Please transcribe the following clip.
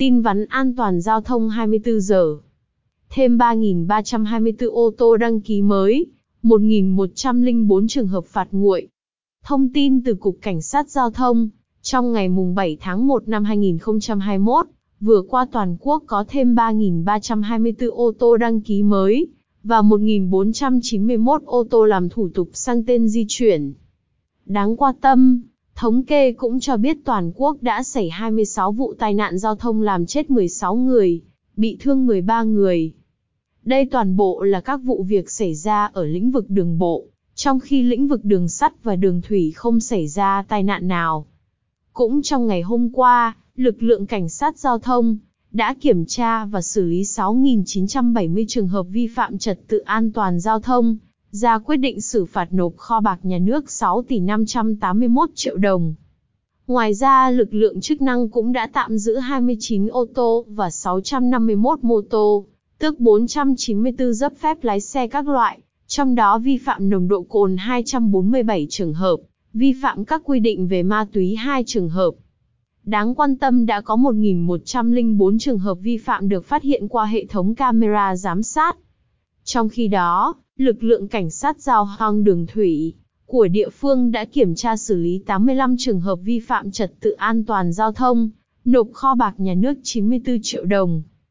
Tin vắn an toàn giao thông 24 giờ. Thêm 3.324 ô tô đăng ký mới, 1.104 trường hợp phạt nguội. Thông tin từ Cục Cảnh sát Giao thông, trong ngày mùng 7 tháng 1 năm 2021, vừa qua toàn quốc có thêm 3.324 ô tô đăng ký mới, và 1.491 ô tô làm thủ tục sang tên di chuyển. Đáng quan tâm, thống kê cũng cho biết toàn quốc đã xảy 26 vụ tai nạn giao thông làm chết 16 người, bị thương 13 người. Đây toàn bộ là các vụ việc xảy ra ở lĩnh vực đường bộ, trong khi lĩnh vực đường sắt và đường thủy không xảy ra tai nạn nào. Cũng trong ngày hôm qua, lực lượng cảnh sát giao thông đã kiểm tra và xử lý 6.970 trường hợp vi phạm trật tự an toàn giao thông, ra quyết định xử phạt nộp kho bạc nhà nước 6 tỷ 581 triệu đồng. Ngoài ra lực lượng chức năng cũng đã tạm giữ 29 ô tô và 651 mô tô, tước 494 giấy phép lái xe các loại, trong đó vi phạm nồng độ cồn 247 trường hợp, vi phạm các quy định về ma túy 2 trường hợp. Đáng quan tâm đã có 1.104 trường hợp vi phạm được phát hiện qua hệ thống camera giám sát. Trong khi đó, lực lượng cảnh sát giao thông đường thủy của địa phương đã kiểm tra xử lý 85 trường hợp vi phạm trật tự an toàn giao thông, nộp kho bạc nhà nước 94 triệu đồng.